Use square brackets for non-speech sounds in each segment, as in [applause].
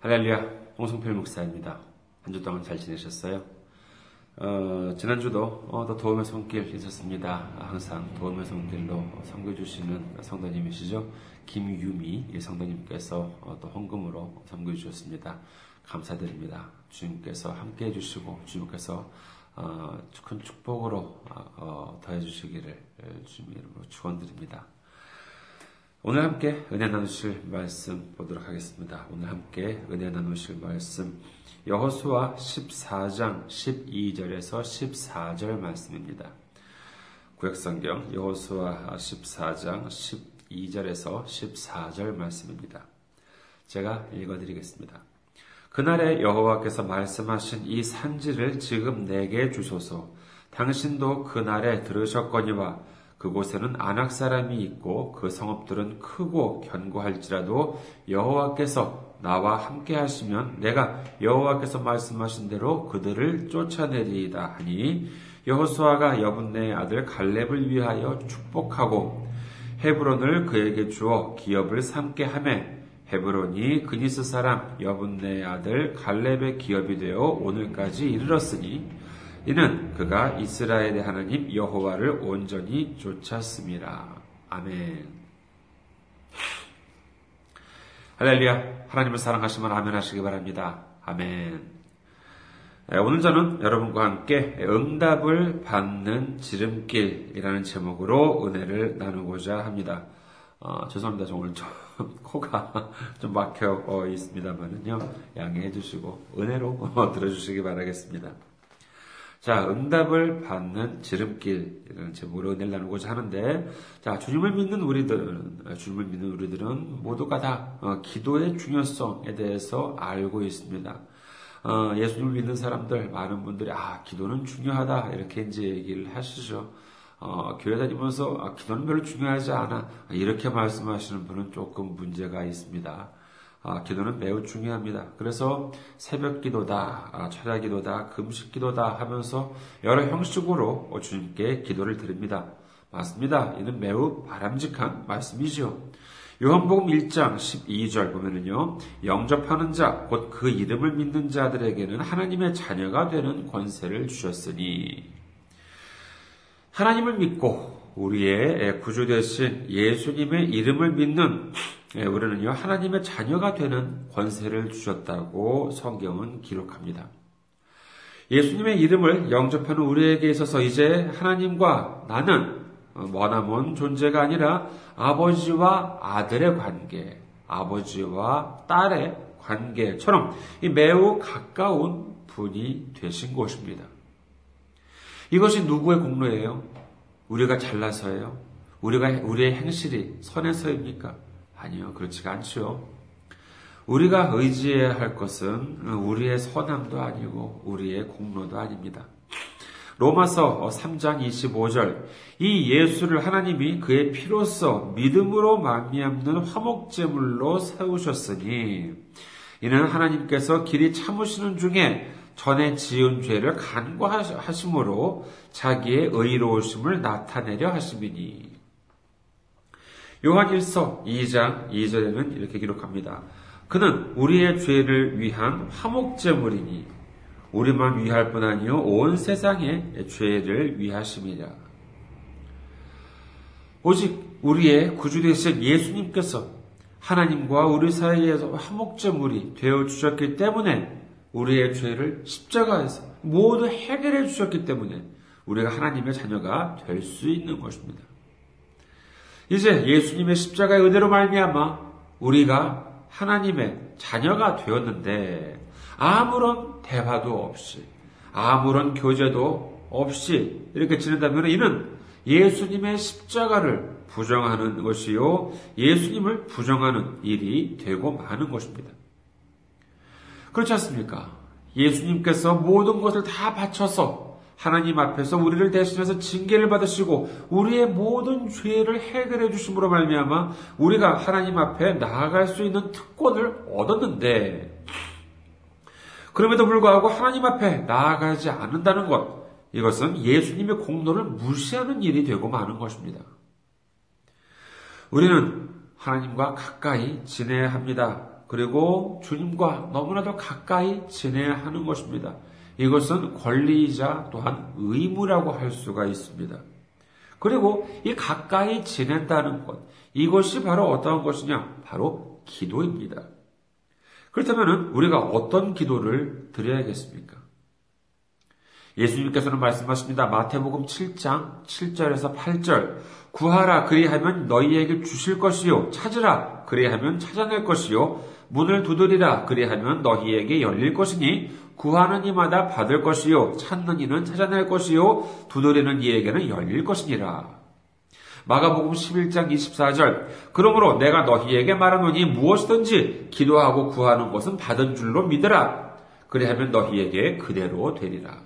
할렐루야, 홍성필 목사입니다. 한 주 동안 잘 지내셨어요? 어, 지난주도 어, 또 도움의 손길 있었습니다. 항상 도움의 손길로 섬겨주시는 성도님이시죠. 김유미 성도님께서 어, 또 헌금으로 섬겨주셨습니다. 감사드립니다. 주님께서 함께 해주시고 주님께서 어, 큰 축복으로 어, 어, 더해주시기를 주님 이름으로 축원드립니다. 오늘 함께 은혜 나누실 말씀 보도록 하겠습니다. 오늘 함께 은혜 나누실 말씀 여호수아 14장 12절에서 14절 말씀입니다. 구약성경 여호수아 14장 12절에서 14절 말씀입니다. 제가 읽어드리겠습니다. 그날에 여호와께서 말씀하신 이 산지를 지금 내게 주소서. 당신도 그날에 들으셨거니와 그곳에는 안악 사람이 있고 그 성읍들은 크고 견고할지라도 여호와께서 나와 함께 하시면 내가 여호와께서 말씀하신 대로 그들을 쫓아내리이다 하니 여호수아가 여분네의 아들 갈렙을 위하여 축복하고 헤브론을 그에게 주어 기업을 삼게 하매 헤브론이 그니스 사람 여분네의 아들 갈렙의 기업이 되어 오늘까지 이르렀으니 이는 그가 이스라엘의 하나님 여호와를 온전히 쫓았습니다. 아멘. 할렐루야. 하나님을 사랑하시면 아멘 하시기 바랍니다. 아멘. 네, 오늘 저는 여러분과 함께 응답을 받는 지름길이라는 제목으로 은혜를 나누고자 합니다. 어, 죄송합니다. 오늘 좀 [laughs] 코가 좀 막혀 있습니다만은요. 양해해 주시고 은혜로 [laughs] 들어주시기 바라겠습니다. 자, 응답을 받는 지름길이라는 제목으로 은혜를 나누고자 하는데, 자, 주님을 믿는 우리들은, 주님을 믿는 우리들은 모두가 다 어, 기도의 중요성에 대해서 알고 있습니다. 어, 예수님을 믿는 사람들, 많은 분들이, 아, 기도는 중요하다, 이렇게 이제 얘기를 하시죠. 어, 교회 다니면서, 아, 기도는 별로 중요하지 않아. 이렇게 말씀하시는 분은 조금 문제가 있습니다. 아, 기도는 매우 중요합니다. 그래서 새벽 기도다, 아, 철야 기도다, 금식 기도다 하면서 여러 형식으로 주님께 기도를 드립니다. 맞습니다. 이는 매우 바람직한 말씀이죠. 요한복음 1장 12절 보면은요, 영접하는 자, 곧 그 이름을 믿는 자들에게는 하나님의 자녀가 되는 권세를 주셨으니, 하나님을 믿고 우리의 구주 되신 예수님의 이름을 믿는 예, 우리는요, 하나님의 자녀가 되는 권세를 주셨다고 성경은 기록합니다. 예수님의 이름을 영접하는 우리에게 있어서 이제 하나님과 나는 머나먼 존재가 아니라 아버지와 아들의 관계, 아버지와 딸의 관계처럼 매우 가까운 분이 되신 것입니다. 이것이 누구의 공로예요? 우리가 잘나서예요? 우리가 우리의 행실이 선해서입니까? 아니요, 그렇지가 않죠. 우리가 의지해야 할 것은 우리의 선함도 아니고 우리의 공로도 아닙니다. 로마서 3장 25절 이 예수를 하나님이 그의 피로써 믿음으로 만미암는 화목제물로 세우셨으니 이는 하나님께서 길이 참으시는 중에 전에 지은 죄를 간과하심으로 자기의 의로우심을 나타내려 하심이니 요한 1서 2장 2절에는 이렇게 기록합니다. 그는 우리의 죄를 위한 화목제물이니 우리만 위할 뿐 아니요 온 세상의 죄를 위하심이라. 오직 우리의 구주 되신 예수님께서 하나님과 우리 사이에서 화목제물이 되어 주셨기 때문에 우리의 죄를 십자가에서 모두 해결해 주셨기 때문에 우리가 하나님의 자녀가 될 수 있는 것입니다. 이제 예수님의 십자가의 은혜로 말미암아 우리가 하나님의 자녀가 되었는데 아무런 대화도 없이 아무런 교제도 없이 이렇게 지낸다면 이는 예수님의 십자가를 부정하는 것이요 예수님을 부정하는 일이 되고 마는 것입니다. 그렇지 않습니까? 예수님께서 모든 것을 다 바쳐서 하나님 앞에서 우리를 대신해서 징계를 받으시고 우리의 모든 죄를 해결해 주심으로 말미암아 우리가 하나님 앞에 나아갈 수 있는 특권을 얻었는데 그럼에도 불구하고 하나님 앞에 나아가지 않는다는 것 이것은 예수님의 공로를 무시하는 일이 되고 마는 것입니다. 우리는 하나님과 가까이 지내야 합니다. 그리고 주님과 너무나도 가까이 지내야 하는 것입니다. 이것은 권리이자 또한 의무라고 할 수가 있습니다. 그리고 이 가까이 지낸다는 것, 이것이 바로 어떠한 것이냐? 바로 기도입니다. 그렇다면 우리가 어떤 기도를 드려야겠습니까? 예수님께서는 말씀하십니다. 마태복음 7장 7절에서 8절. 구하라 그리하면 너희에게 주실 것이요 찾으라 그리하면 찾아낼 것이요 문을 두드리라 그리하면 너희에게 열릴 것이니 구하는 이마다 받을 것이요 찾는 이는 찾아낼 것이요 두드리는 이에게는 열릴 것이니라. 마가복음 11장 24절 그러므로 내가 너희에게 말하노니 무엇이든지 기도하고 구하는 것은 받은 줄로 믿으라. 그리하면 너희에게 그대로 되리라.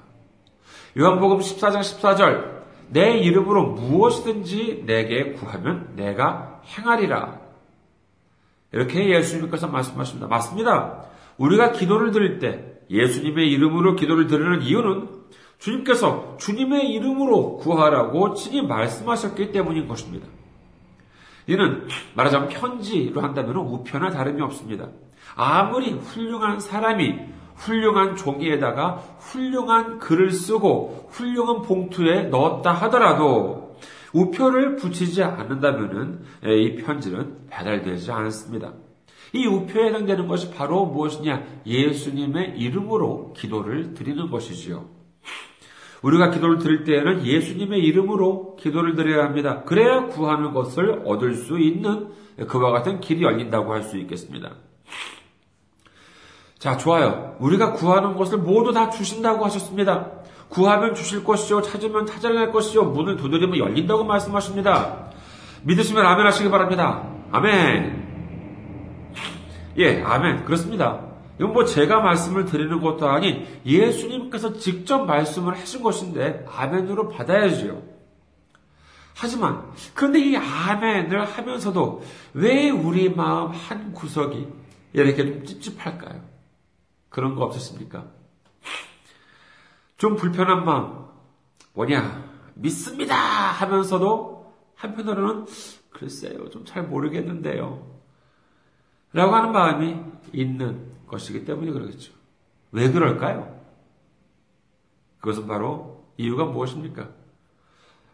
요한복음 14장 14절 내 이름으로 무엇이든지 내게 구하면 내가 행하리라. 이렇게 예수님께서 말씀하십니다. 맞습니다. 우리가 기도를 드릴 때 예수님의 이름으로 기도를 드리는 이유는 주님께서 주님의 이름으로 구하라고 친히 말씀하셨기 때문인 것입니다. 이는 말하자면 편지로 한다면 우편과 다름이 없습니다. 아무리 훌륭한 사람이 훌륭한 종이에다가 훌륭한 글을 쓰고 훌륭한 봉투에 넣었다 하더라도 우표를 붙이지 않는다면 이 편지는 배달되지 않습니다. 이 우표에 해당되는 것이 바로 무엇이냐? 예수님의 이름으로 기도를 드리는 것이지요. 우리가 기도를 드릴 때에는 예수님의 이름으로 기도를 드려야 합니다. 그래야 구하는 것을 얻을 수 있는 그와 같은 길이 열린다고 할 수 있겠습니다. 자, 좋아요. 우리가 구하는 것을 모두 다 주신다고 하셨습니다. 구하면 주실 것이요, 찾으면 찾아낼 것이요, 문을 두드리면 열린다고 말씀하십니다. 믿으시면 아멘 하시기 바랍니다. 아멘. 예, 아멘. 그렇습니다. 이건 뭐 제가 말씀을 드리는 것도 아니 예수님께서 직접 말씀을 하신 것인데 아멘으로 받아야지요. 하지만 그런데 이 아멘을 하면서도 왜 우리 마음 한 구석이 이렇게 좀 찝찝할까요? 그런 거 없으십니까? 좀 불편한 마음 뭐냐 믿습니다 하면서도 한편으로는 글쎄요 좀 잘 모르겠는데요 라고 하는 마음이 있는 것이기 때문에 그러겠죠. 왜 그럴까요? 그것은 바로 이유가 무엇입니까?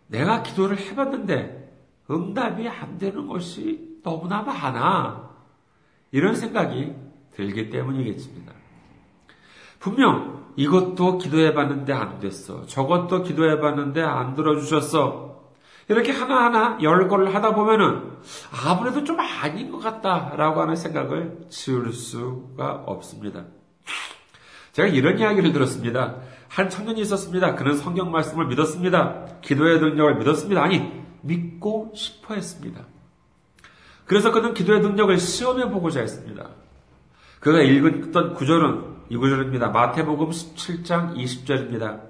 내가 기도를 해봤는데 응답이 안 되는 것이 너무나 많아. 이런 생각이 들기 때문이겠습니다. 분명 이것도 기도해봤는데 안 됐어. 저것도 기도해봤는데 안 들어주셨어. 이렇게 하나하나 열거를 하다 보면은 아무래도 좀 아닌 것 같다라고 하는 생각을 지울 수가 없습니다. 제가 이런 이야기를 들었습니다. 한 청년이 있었습니다. 그는 성경 말씀을 믿었습니다. 기도의 능력을 믿었습니다. 아니, 믿고 싶어 했습니다. 그래서 그는 기도의 능력을 시험해 보고자 했습니다. 그가 읽었던 구절은 이 구절입니다. 마태복음 17장 20절입니다.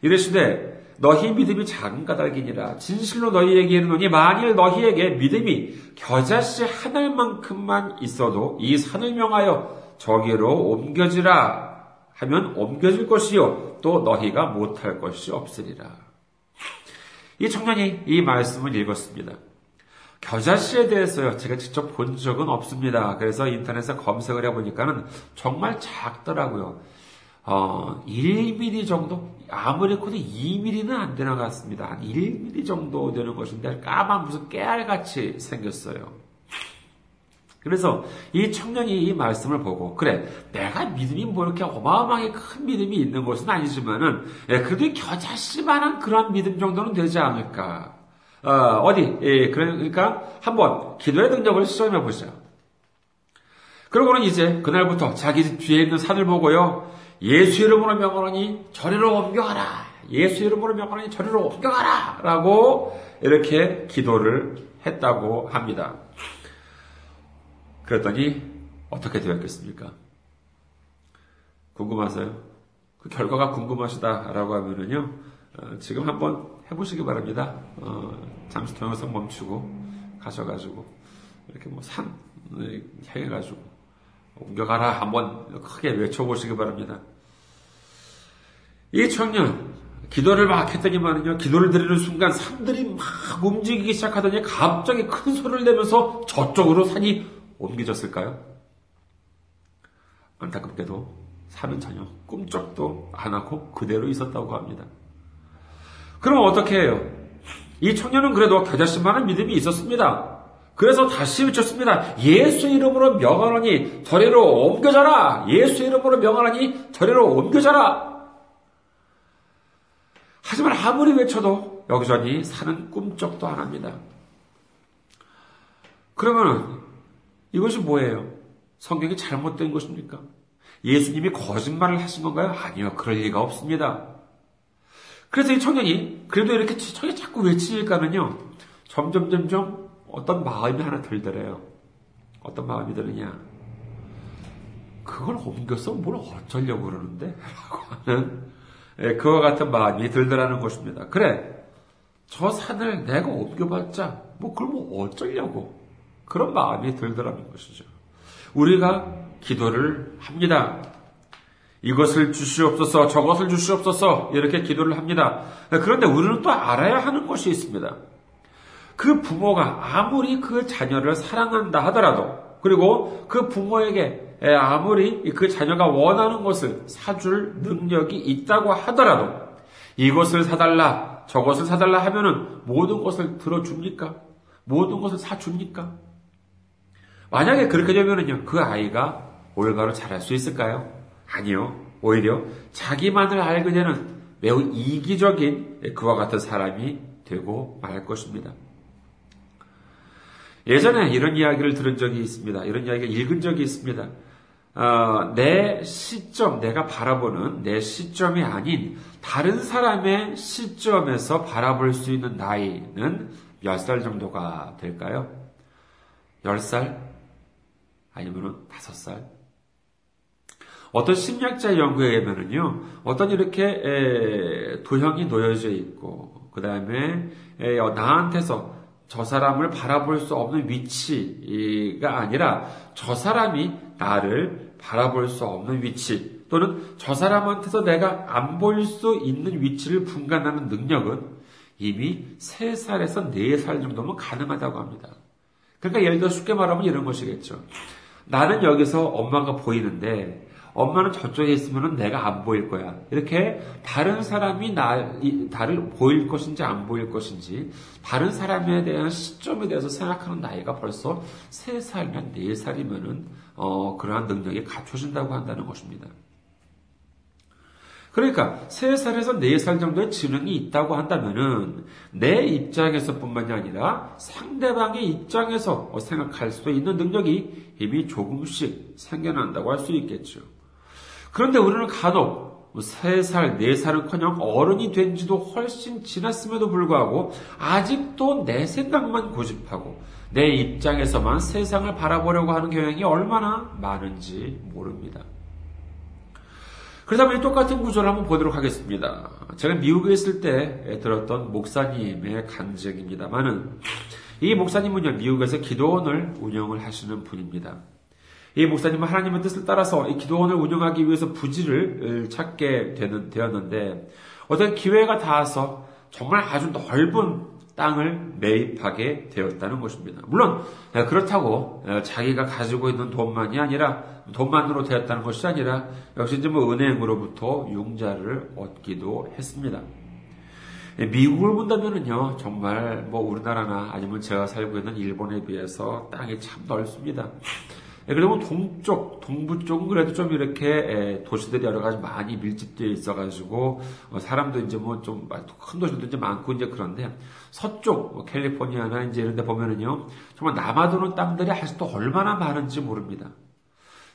이르시되 너희 믿음이 작은 까닭이니라. 진실로 너희에게 이르노니 만일 너희에게 믿음이 겨자씨 하늘만큼만 있어도 이 산을 명하여 저기로 옮겨지라 하면 옮겨질 것이요 또 너희가 못할 것이 없으리라. 이 청년이 이 말씀을 읽었습니다. 겨자씨에 대해서요, 제가 직접 본 적은 없습니다. 그래서 인터넷에 검색을 해보니까는 정말 작더라고요. 어, 1mm 정도? 아무리 커도 2mm는 안 되는 것 같습니다. 한 1mm 정도 되는 것인데 까만 무슨 깨알같이 생겼어요. 그래서 이 청년이 이 말씀을 보고 그래 내가 믿음이 뭐 이렇게 어마어마하게 큰 믿음이 있는 것은 아니지만은 예, 그래도 겨자씨만한 그런 믿음 정도는 되지 않을까. 어, 디 예, 그러니까 한번 기도의 능력을 시험해 보자. 그러고는 이제 그날부터 자기 집 뒤에 있는 산을 보고요. 예수 이름으로 명하노니 저리로 옮겨가라. 예수 이름으로 명하노니 저리로 옮겨가라. 라고 이렇게 기도를 했다고 합니다. 그랬더니 어떻게 되었겠습니까? 궁금하세요? 그 결과가 궁금하시다라고 하면은요, 어, 지금 한번 해보시기 바랍니다. 어, 잠시 동영상 멈추고 가셔가지고 이렇게 뭐산 해가지고 옮겨가라 한번 크게 외쳐보시기 바랍니다. 이 청년 기도를 막 했더니만요 기도를 드리는 순간 산들이 막 움직이기 시작하더니 갑자기 큰 소리를 내면서 저쪽으로 산이 옮겨졌을까요? 안타깝게도 산은 전혀 꿈쩍도 안 하고 그대로 있었다고 합니다. 그럼 어떻게 해요? 이 청년은 그래도 겨자씨만한 믿음이 있었습니다. 그래서 다시 외쳤습니다. 예수 이름으로 명하노니 저리로 옮겨져라. 예수 이름으로 명하노니 저리로 옮겨져라. 하지만 아무리 외쳐도 여기저기 사는 꿈쩍도 안 합니다. 그러면 이것이 뭐예요? 성경이 잘못된 것입니까? 예수님이 거짓말을 하신 건가요? 아니요. 그럴 리가 없습니다. 그래서 이 청년이 그래도 이렇게 청이 자꾸 외치니까는요. 점점 점점 어떤 마음이 하나 들더래요. 어떤 마음이 드느냐. 그걸 옮겨서 뭘 어쩌려고 그러는데? 라고 하는 예, 그와 같은 마음이 들더라는 것입니다. 그래. 저 산을 내가 옮겨봤자 뭐 그걸 뭐 어쩌려고 그런 마음이 들더라는 것이죠. 우리가 기도를 합니다. 이것을 주시옵소서, 저것을 주시옵소서, 이렇게 기도를 합니다. 그런데 우리는 또 알아야 하는 것이 있습니다. 그 부모가 아무리 그 자녀를 사랑한다 하더라도, 그리고 그 부모에게 아무리 그 자녀가 원하는 것을 사줄 능력이 있다고 하더라도, 이것을 사달라, 저것을 사달라 하면은 모든 것을 들어줍니까? 모든 것을 사줍니까? 만약에 그렇게 되면은요, 그 아이가 올바로 자랄 수 있을까요? 아니요. 오히려 자기만을 알게 되는 매우 이기적인 그와 같은 사람이 되고 말 것입니다. 예전에 이런 이야기를 들은 적이 있습니다. 이런 이야기를 읽은 적이 있습니다. 어, 내 시점, 내가 바라보는 내 시점이 아닌 다른 사람의 시점에서 바라볼 수 있는 나이는 몇 살 정도가 될까요? 10살? 아니면 5살? 어떤 심리학자 연구에 의하면요, 어떤 이렇게 도형이 놓여져 있고, 그 다음에 나한테서 저 사람을 바라볼 수 없는 위치가 아니라 저 사람이 나를 바라볼 수 없는 위치 또는 저 사람한테서 내가 안 보일 수 있는 위치를 분간하는 능력은 이미 3살에서 4살 정도면 가능하다고 합니다. 그러니까 예를 들어 쉽게 말하면 이런 것이겠죠. 나는 여기서 엄마가 보이는데 엄마는 저쪽에 있으면 내가 안 보일 거야. 이렇게 다른 사람이 나, 나를 보일 것인지 안 보일 것인지, 다른 사람에 대한 시점에 대해서 생각하는 나이가 벌써 3살이나 4살이면은, 어, 그러한 능력이 갖춰진다고 한다는 것입니다. 그러니까 3살에서 4살 정도의 지능이 있다고 한다면은 내 입장에서 뿐만이 아니라 상대방의 입장에서 생각할 수 있는 능력이 이미 조금씩 생겨난다고 할 수 있겠죠. 그런데 우리는 간혹 3살, 4살은 커녕 어른이 된 지도 훨씬 지났음에도 불구하고 아직도 내 생각만 고집하고 내 입장에서만 세상을 바라보려고 하는 경향이 얼마나 많은지 모릅니다. 그렇다면 똑같은 구조를 한번 보도록 하겠습니다. 제가 미국에 있을 때 들었던 목사님의 간증입니다만은 이 목사님은요, 미국에서 기도원을 운영을 하시는 분입니다. 이 목사님은 하나님의 뜻을 따라서 이 기도원을 운영하기 위해서 부지를 찾게 되는, 되었는데 어떤 기회가 닿아서 정말 아주 넓은 땅을 매입하게 되었다는 것입니다. 물론 그렇다고 자기가 가지고 있는 돈만이 아니라 돈만으로 되었다는 것이 아니라 역시 뭐 은행으로부터 융자를 얻기도 했습니다. 미국을 본다면은요 정말 뭐 우리나라나 아니면 제가 살고 있는 일본에 비해서 땅이 참 넓습니다. 예, 그리고 동쪽, 동부 쪽은 그래도 좀 이렇게 도시들이 여러 가지 많이 밀집되어 있어가지고 어, 사람도 이제 뭐 좀 큰 도시도 이제 많고 이제 그런데 서쪽 뭐 캘리포니아나 이제 이런 데 보면은요 정말 남아도는 땅들이 아직도 얼마나 많은지 모릅니다.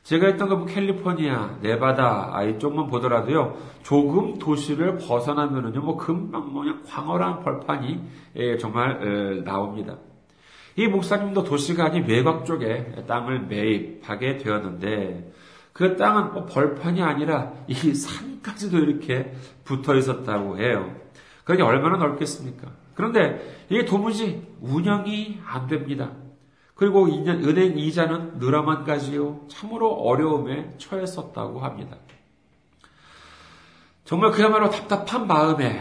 제가 했던 그 캘리포니아, 네바다 아, 이쪽만 보더라도요 조금 도시를 벗어나면은요 뭐 금방 뭐 그냥 광활한 벌판이 예, 정말 나옵니다. 이 목사님도 도시가 아닌 외곽 쪽에 땅을 매입하게 되었는데 그 땅은 뭐 벌판이 아니라 이 산까지도 이렇게 붙어 있었다고 해요. 그러니 얼마나 넓겠습니까? 그런데 이게 도무지 운영이 안 됩니다. 그리고 은행 이자는 늘어만 가지요. 참으로 어려움에 처했었다고 합니다. 정말 그야말로 답답한 마음에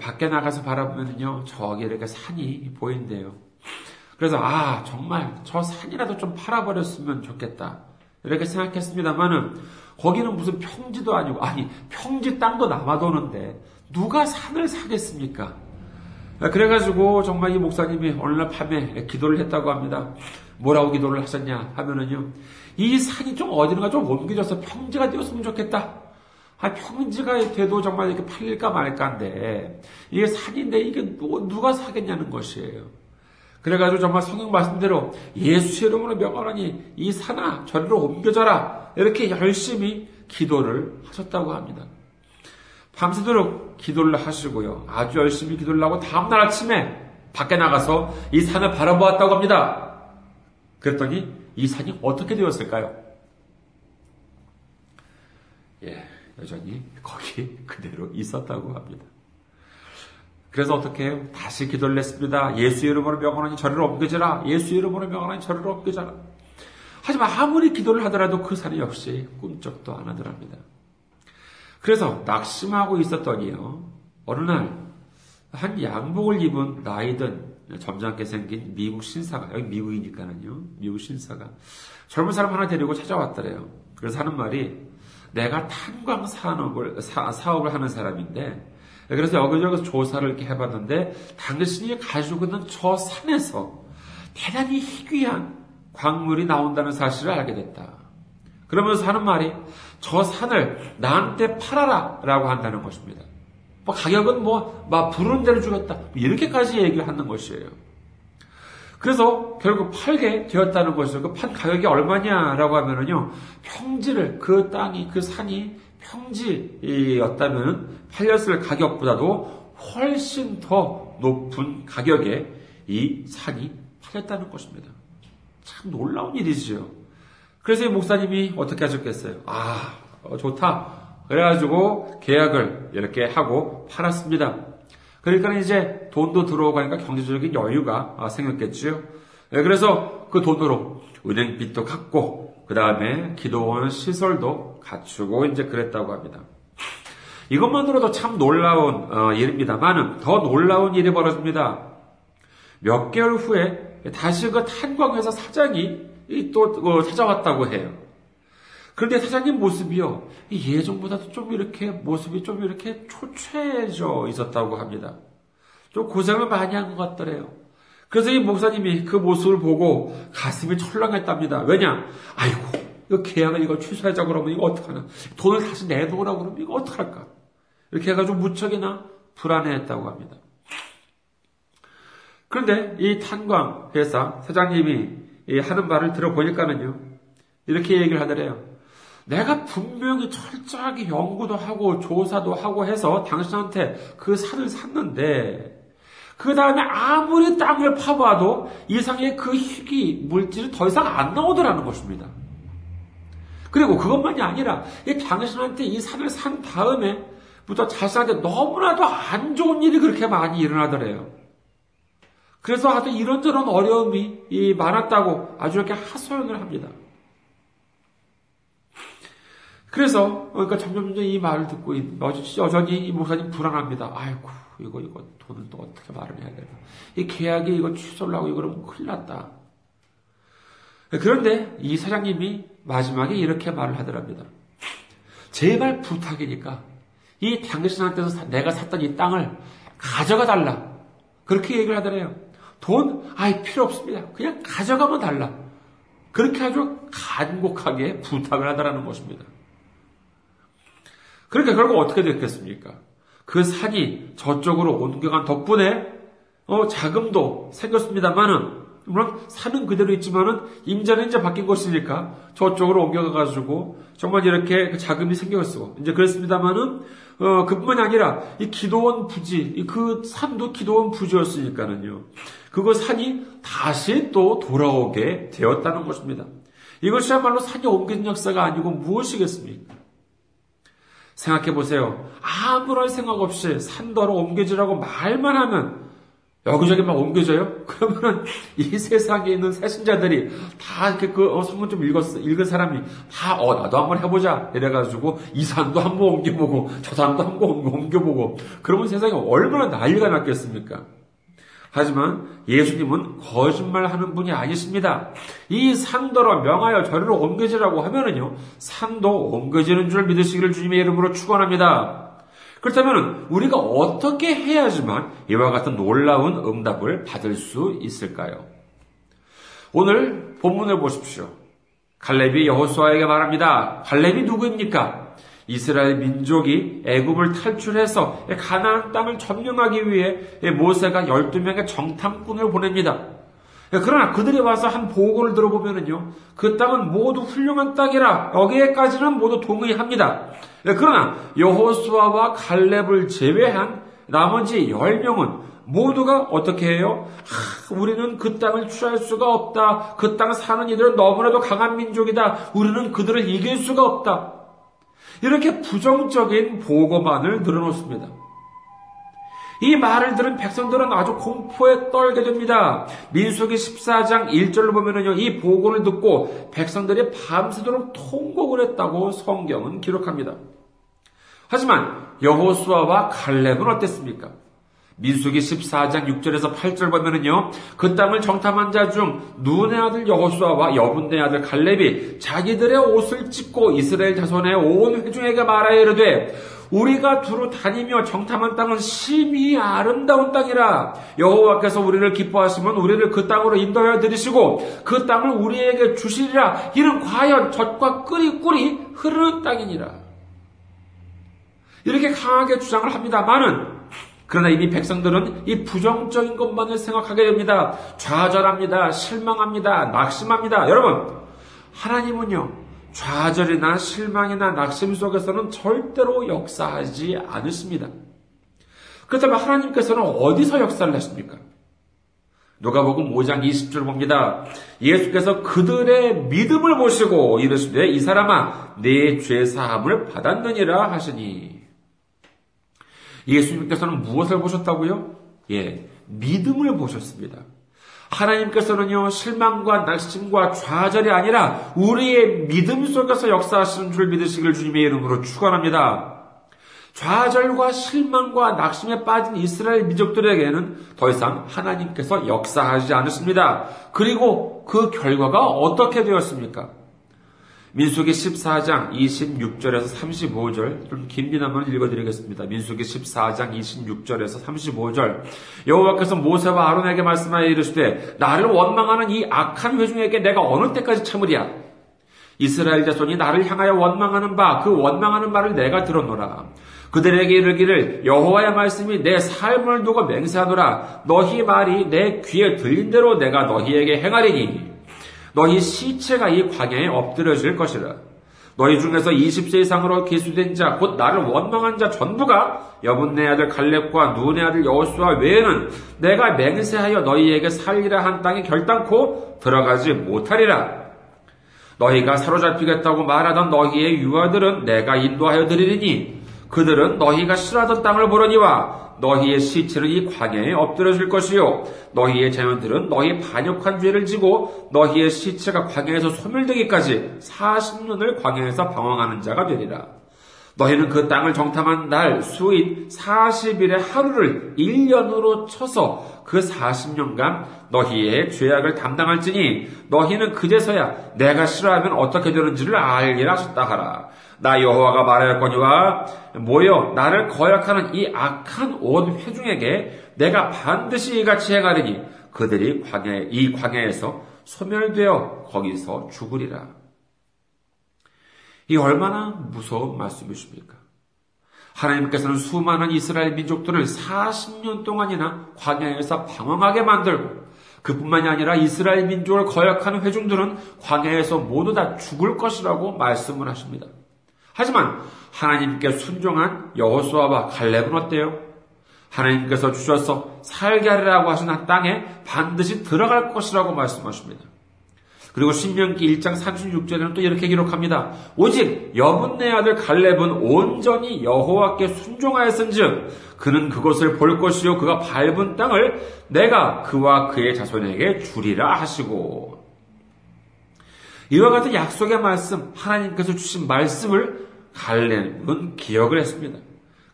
밖에 나가서 바라보면요. 저기 이렇게 산이 보인대요. 그래서 아 정말 저 산이라도 좀 팔아버렸으면 좋겠다 이렇게 생각했습니다만은 거기는 무슨 평지도 아니고 아니 평지 땅도 남아도는데 누가 산을 사겠습니까? 그래가지고 정말 이 목사님이 어느 날 밤에 기도를 했다고 합니다. 뭐라고 기도를 하셨냐 하면은요. 이 산이 좀 어디론가 좀 옮겨져서 평지가 되었으면 좋겠다. 아, 평지가 돼도 정말 이렇게 팔릴까 말까인데, 이게 산인데 이게 누가 사겠냐는 것이에요. 그래가지고 정말 성경 말씀대로 예수 이름으로 명하노니 이 산아 저리로 옮겨져라 이렇게 열심히 기도를 하셨다고 합니다. 밤새도록 기도를 하시고요. 아주 열심히 기도를 하고 다음날 아침에 밖에 나가서 이 산을 바라보았다고 합니다. 그랬더니 이 산이 어떻게 되었을까요? 예, 여전히 거기 그대로 있었다고 합니다. 그래서 어떻게 해요? 다시 기도를 했습니다. 예수 이름으로 명하노니 저리로 옮겨져라. 예수 이름으로 명하노니 저리로 옮겨져라. 하지만 아무리 기도를 하더라도 그 산이 역시 꿈쩍도 안 하더랍니다. 그래서 낙심하고 있었더니요. 어느 날 한 양복을 입은 나이든 점잖게 생긴 미국 신사가 여기 미국이니까는요. 미국 신사가 젊은 사람 하나 데리고 찾아왔더래요. 그래서 하는 말이 내가 탄광 산업을 사, 사업을 하는 사람인데 그래서 여기저기 조사를 이렇게 해봤는데 당신이 가지고 있는 저 산에서 대단히 희귀한 광물이 나온다는 사실을 알게 됐다. 그러면서 하는 말이 저 산을 나한테 팔아라 라고 한다는 것입니다. 뭐 가격은 뭐, 막 부르는 대로 주겠다. 뭐 이렇게까지 얘기하는 것이에요. 그래서 결국 팔게 되었다는 것이죠. 그 판 가격이 얼마냐라고 하면은요, 평지를, 그 땅이, 그 산이 평지였다면 팔렸을 가격보다도 훨씬 더 높은 가격에 이 산이 팔렸다는 것입니다. 참 놀라운 일이지요. 그래서 이 목사님이 어떻게 하셨겠어요? 아, 어, 좋다. 그래가지고 계약을 이렇게 하고 팔았습니다. 그러니까 이제 돈도 들어오가니까 경제적인 여유가 아, 생겼겠지요. 네, 그래서 그 돈으로 은행빚도 갚고 그 다음에 기도원 시설도 갖추고 이제 그랬다고 합니다. 이것만으로도 참 놀라운 어, 일입니다만은 더 놀라운 일이 벌어집니다. 몇 개월 후에 다시 그 탄광회사 사장이 또 어, 찾아왔다고 해요. 그런데 사장님 모습이요, 예전보다도 좀 이렇게, 모습이 좀 이렇게 초췌해져 있었다고 합니다. 좀 고생을 많이 한 것 같더래요. 그래서 이 목사님이 그 모습을 보고 가슴이 철렁했답니다. 왜냐? 아이고, 이거 계약을 이거 취소하자 그러면 이거 어떡하나? 돈을 다시 내놓으라고 그러면 이거 어떡할까? 이렇게 해가지고 무척이나 불안해했다고 합니다. 그런데 이 탄광 회사 사장님이 하는 말을 들어보니까는요, 이렇게 얘기를 하더래요. 내가 분명히 철저하게 연구도 하고 조사도 하고 해서 당신한테 그 산을 샀는데 그 다음에 아무리 땅을 파봐도 이상의 그 희귀 물질이 더 이상 안 나오더라는 것입니다. 그리고 그것만이 아니라 이 당신한테 이 산을 산 다음에 부터 자신한테 너무나도 안 좋은 일이 그렇게 많이 일어나더래요. 그래서 아주 이런저런 어려움이 많았다고 아주 이렇게 하소연을 합니다. 그래서 그러니까 점점 점점 이 말을 듣고 여전히 이 목사님 불안합니다. 아이고 이거 이거 돈을 또 어떻게 마련해야 되나? 이 계약이 이거 취소를 하고 이거는 큰일 났다. 그런데 이 사장님이 마지막에 이렇게 말을 하더랍니다. 제발 부탁이니까 이 당신한테서 내가 샀던 이 땅을 가져가 달라. 그렇게 얘기를 하더래요. 돈, 아이, 필요 없습니다. 그냥 가져가면 달라. 그렇게 아주 간곡하게 부탁을 하더라는 것입니다. 그러니까 결국 어떻게 됐겠습니까? 그 산이 저쪽으로 옮겨간 덕분에 어, 자금도 생겼습니다만은 물론 산은 그대로 있지만은 임자는 이제 바뀐 것이니까 저쪽으로 옮겨가가지고 정말 이렇게 그 자금이 생겼어. 이제 그랬습니다만은 어, 그뿐만이 아니라 이 기도원 부지, 그 산도 기도원 부지였으니까는요. 그거 산이 다시 또 돌아오게 되었다는 것입니다. 이것이야말로 산이 옮긴 역사가 아니고 무엇이겠습니까? 생각해 보세요. 아무런 생각 없이 산더러 옮겨지라고 말만 하면 여기저기 막 옮겨져요? [laughs] 그러면은 이 세상에 있는 세신자들이 다 이렇게 그 어, 성경 좀 읽었, 읽은 사람이 다, 어, 나도 한번 해보자. 이래가지고 이 산도 한번 옮겨보고 저 산도 한번 옮겨보고 그러면 세상에 얼마나 난리가 났겠습니까? 하지만 예수님은 거짓말하는 분이 아니십니다. 이 산더러 명하여 저리로 옮겨지라고 하면은요, 산도 옮겨지는 줄 믿으시기를 주님의 이름으로 축원합니다. 그렇다면 우리가 어떻게 해야지만 이와 같은 놀라운 응답을 받을 수 있을까요? 오늘 본문을 보십시오. 갈렙이 여호수아에게 말합니다. 갈렙이 누구입니까? 이스라엘 민족이 애굽을 탈출해서 가나안 땅을 점령하기 위해 모세가 12명의 정탐꾼을 보냅니다. 그러나 그들이 와서 한 보고를 들어보면은요, 그 땅은 모두 훌륭한 땅이라 여기에까지는 모두 동의합니다. 그러나 여호수아와 갈렙을 제외한 나머지 10명은 모두가 어떻게 해요? 아, 우리는 그 땅을 취할 수가 없다. 그 땅 사는 이들은 너무나도 강한 민족이다. 우리는 그들을 이길 수가 없다. 이렇게 부정적인 보고만을 늘어놓습니다. 이 말을 들은 백성들은 아주 공포에 떨게 됩니다. 민수기 14장 1절로 보면은요, 이 보고를 듣고 백성들이 밤새도록 통곡을 했다고 성경은 기록합니다. 하지만 여호수아와 갈렙은 어땠습니까? 민수기 14장 6절에서 8절 보면은요, 그 땅을 정탐한 자 중 눈의 아들 여호수아와 여분의 아들 갈렙이 자기들의 옷을 찢고 이스라엘 자손의 온 회중에게 말하여 이르되 우리가 두루 다니며 정탐한 땅은 심히 아름다운 땅이라. 여호와께서 우리를 기뻐하시면 우리를 그 땅으로 인도하여 드리시고 그 땅을 우리에게 주시리라. 이는 과연 젖과 꿀이 꿀이 흐르는 땅이니라. 이렇게 강하게 주장을 합니다만은 그러나 이미 백성들은 이 부정적인 것만을 생각하게 됩니다. 좌절합니다. 실망합니다. 낙심합니다. 여러분, 하나님은요, 좌절이나 실망이나 낙심 속에서는 절대로 역사하지 않으십니다. 그렇다면 하나님께서는 어디서 역사를 하십니까? 누가복음 5장 20절 봅니다. 예수께서 그들의 믿음을 보시고 이르시되 이 사람아 내 죄 사함을 받았느니라 하시니 예수님께서는 무엇을 보셨다고요? 예, 믿음을 보셨습니다. 하나님께서는요, 실망과 낙심과 좌절이 아니라 우리의 믿음 속에서 역사하시는 줄 믿으시길 주님의 이름으로 축원합니다. 좌절과 실망과 낙심에 빠진 이스라엘 민족들에게는 더 이상 하나님께서 역사하지 않으십니다. 그리고 그 결과가 어떻게 되었습니까? 민수기 14장 26절에서 35절 좀 긴비나만 읽어드리겠습니다. 민수기 14장 26절에서 35절. 여호와께서 모세와 아론에게 말씀하여 이르시되 나를 원망하는 이 악한 회중에게 내가 어느 때까지 참으랴? 이스라엘 자손이 나를 향하여 원망하는 바 그 원망하는 말을 내가 들었노라. 그들에게 이르기를 여호와의 말씀이 내 삶을 두고 맹세하노라. 너희 말이 내 귀에 들린 대로 내가 너희에게 행하리니 너희 시체가 이 광야에 엎드려질 것이라. 너희 중에서 20세 이상으로 기수된 자, 곧 나를 원망한 자 전부가 여분네 아들 갈렙과 눈의 아들 여호수아 외에는 내가 맹세하여 너희에게 살리라 한 땅에 결단코 들어가지 못하리라. 너희가 사로잡히겠다고 말하던 너희의 유아들은 내가 인도하여 드리리니 그들은 너희가 싫어하던 땅을 보려니와 너희의 시체는 이 광야에 엎드려질 것이요 너희의 자녀들은 너희 반역한 죄를 지고 너희의 시체가 광야에서 소멸되기까지 40년을 광야에서 방황하는 자가 되리라. 너희는 그 땅을 정탐한 날 수인 40일의 하루를 1년으로 쳐서 그 40년간 너희의 죄악을 담당할지니 너희는 그제서야 내가 싫어하면 어떻게 되는지를 알리라 하셨다 하라. 나 여호와가 말하였거니와 모여 나를 거역하는 이 악한 온 회중에게 내가 반드시 이같이 행하리니 그들이 광야 이 광야에서 소멸되어 거기서 죽으리라. 이 얼마나 무서운 말씀이십니까? 하나님께서는 수많은 이스라엘 민족들을 40년 동안이나 광야에서 방황하게 만들고 그뿐만이 아니라 이스라엘 민족을 거역하는 회중들은 광야에서 모두 다 죽을 것이라고 말씀을 하십니다. 하지만 하나님께 순종한 여호수아와 갈렙은 어때요? 하나님께서 주셔서 살게 하리라고 하신 한 땅에 반드시 들어갈 것이라고 말씀하십니다. 그리고 신명기 1장 36절에는 또 이렇게 기록합니다. 오직 여분네 아들 갈렙은 온전히 여호와께 순종하였은즉 그는 그것을 볼 것이요 그가 밟은 땅을 내가 그와 그의 자손에게 주리라 하시고 이와 같은 약속의 말씀 하나님께서 주신 말씀을 갈렙은 기억을 했습니다.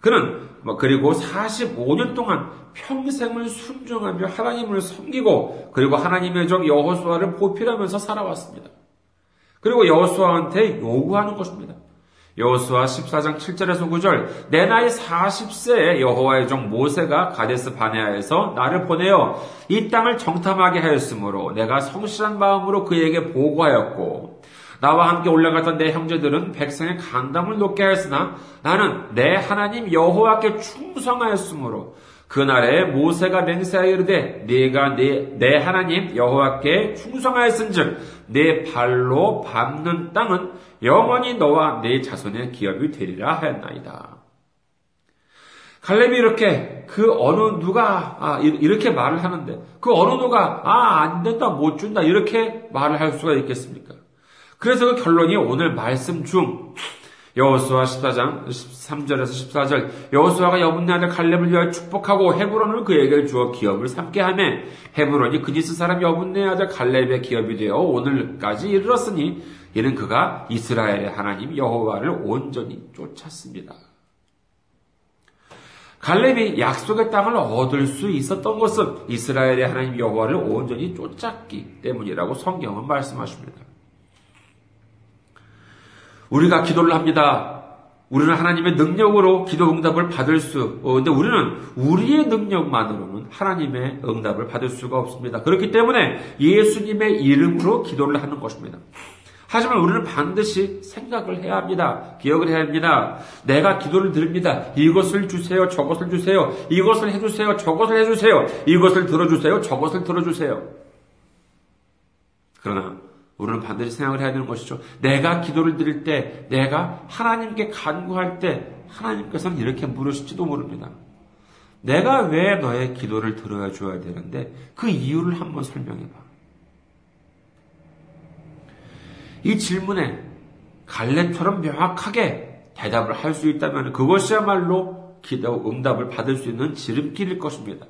그는 뭐 그리고 45년 동안 평생을 순종하며 하나님을 섬기고 그리고 하나님의 종 여호수아를 보필하면서 살아왔습니다. 그리고 여호수아한테 요구하는 것입니다. 여호수아 14장 7절에서 9절 내 나이 40세에 여호와의 종 모세가 가데스 바네아에서 나를 보내어 이 땅을 정탐하게 하였으므로 내가 성실한 마음으로 그에게 보고하였고 나와 함께 올라갔던 내 형제들은 백성의 간담을 높게 하였으나 나는 내 하나님 여호와께 충성하였으므로 그날에 모세가 맹세하여 이르되 네가 내, 내 하나님 여호와께 충성하였은즉 내 발로 밟는 땅은 영원히 너와 네 자손의 기업이 되리라 하였나이다. 갈렙이 이렇게 그 어느 누가 아, 이렇게 말을 하는데 그 어느 누가 아 안 된다 못 준다 이렇게 말을 할 수가 있겠습니까? 그래서 그 결론이 오늘 말씀 중 여호수아 14장 13절에서 14절 여호수아가 여분네 아들 칼렙을 위하여 축복하고 헤브론을 그에게 주어 기업을 삼게 하매 헤브론이 그니스 사람 여분네 아들 칼렙의 기업이 되어 오늘까지 이르렀으니 이는 그가 이스라엘의 하나님 여호와를 온전히 쫓았습니다. 갈렙이 약속의 땅을 얻을 수 있었던 것은 이스라엘의 하나님 여호와를 온전히 쫓았기 때문이라고 성경은 말씀하십니다. 우리가 기도를 합니다. 우리는 하나님의 능력으로 기도 응답을 받을 수, 어, 근데 우리는 우리의 능력만으로는 하나님의 응답을 받을 수가 없습니다. 그렇기 때문에 예수님의 이름으로 기도를 하는 것입니다. 하지만 우리는 반드시 생각을 해야 합니다. 기억을 해야 합니다. 내가 기도를 드립니다. 이것을 주세요. 저것을 주세요. 이것을 해주세요. 저것을 해주세요. 이것을 들어주세요. 저것을 들어주세요. 그러나 우리는 반드시 생각을 해야 되는 것이죠. 내가 기도를 드릴 때, 내가 하나님께 간구할 때, 하나님께서는 이렇게 물으실지도 모릅니다. 내가 왜 너의 기도를 들어야 줘야 되는데, 그 이유를 한번 설명해봐. 이 질문에 갈렙처럼 명확하게 대답을 할 수 있다면 그것이야말로 기도 응답을 받을 수 있는 지름길일 것입니다.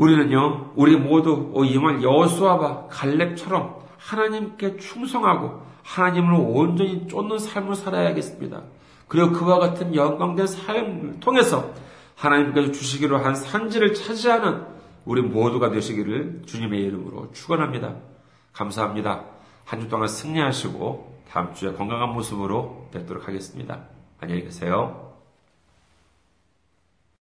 우리는요, 우리 모두 이말 여수아와 갈렙처럼 하나님께 충성하고 하나님을 온전히 쫓는 삶을 살아야겠습니다. 그리고 그와 같은 영광된 삶을 통해서 하나님께서 주시기로 한 산지를 차지하는 우리 모두가 되시기를 주님의 이름으로 축원합니다. 감사합니다. 한 주 동안 승리하시고 다음 주에 건강한 모습으로 뵙도록 하겠습니다. 안녕히 계세요.